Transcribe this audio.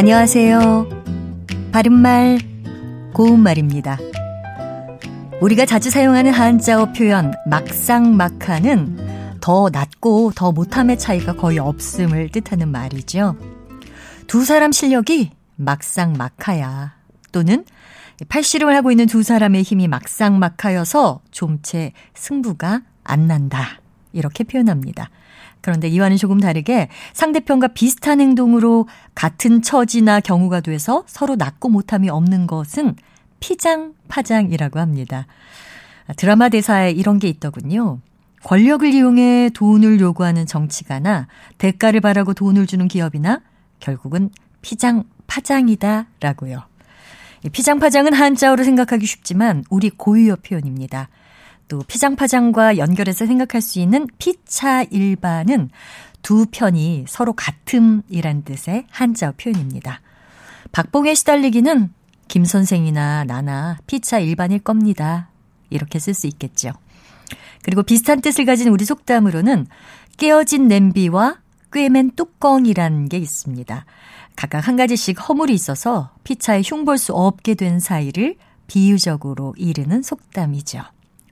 안녕하세요. 바른말, 고운말입니다. 우리가 자주 사용하는 한자어 표현 막상막하는 더 낮고 더 못함의 차이가 거의 없음을 뜻하는 말이죠. 두 사람 실력이 막상막하야 또는 팔씨름을 하고 있는 두 사람의 힘이 막상막하여서 좀채 승부가 안 난다. 이렇게 표현합니다. 그런데 이와는 조금 다르게 상대편과 비슷한 행동으로 같은 처지나 경우가 돼서 서로 낫고 못함이 없는 것은 피장파장이라고 합니다. 드라마 대사에 이런 게 있더군요. 권력을 이용해 돈을 요구하는 정치가나 대가를 바라고 돈을 주는 기업이나 결국은 피장파장이다 라고요. 피장파장은 한자어로 생각하기 쉽지만 우리 고유어 표현입니다. 또 피장파장과 연결해서 생각할 수 있는 피차 일반은 두 편이 서로 같음이란 뜻의 한자어 표현입니다. 박봉에 시달리기는 김 선생이나 나나 피차 일반일 겁니다. 이렇게 쓸 수 있겠죠. 그리고 비슷한 뜻을 가진 우리 속담으로는 깨어진 냄비와 꿰맨 뚜껑이란 게 있습니다. 각각 한 가지씩 허물이 있어서 피차에 흉볼 수 없게 된 사이를 비유적으로 이르는 속담이죠.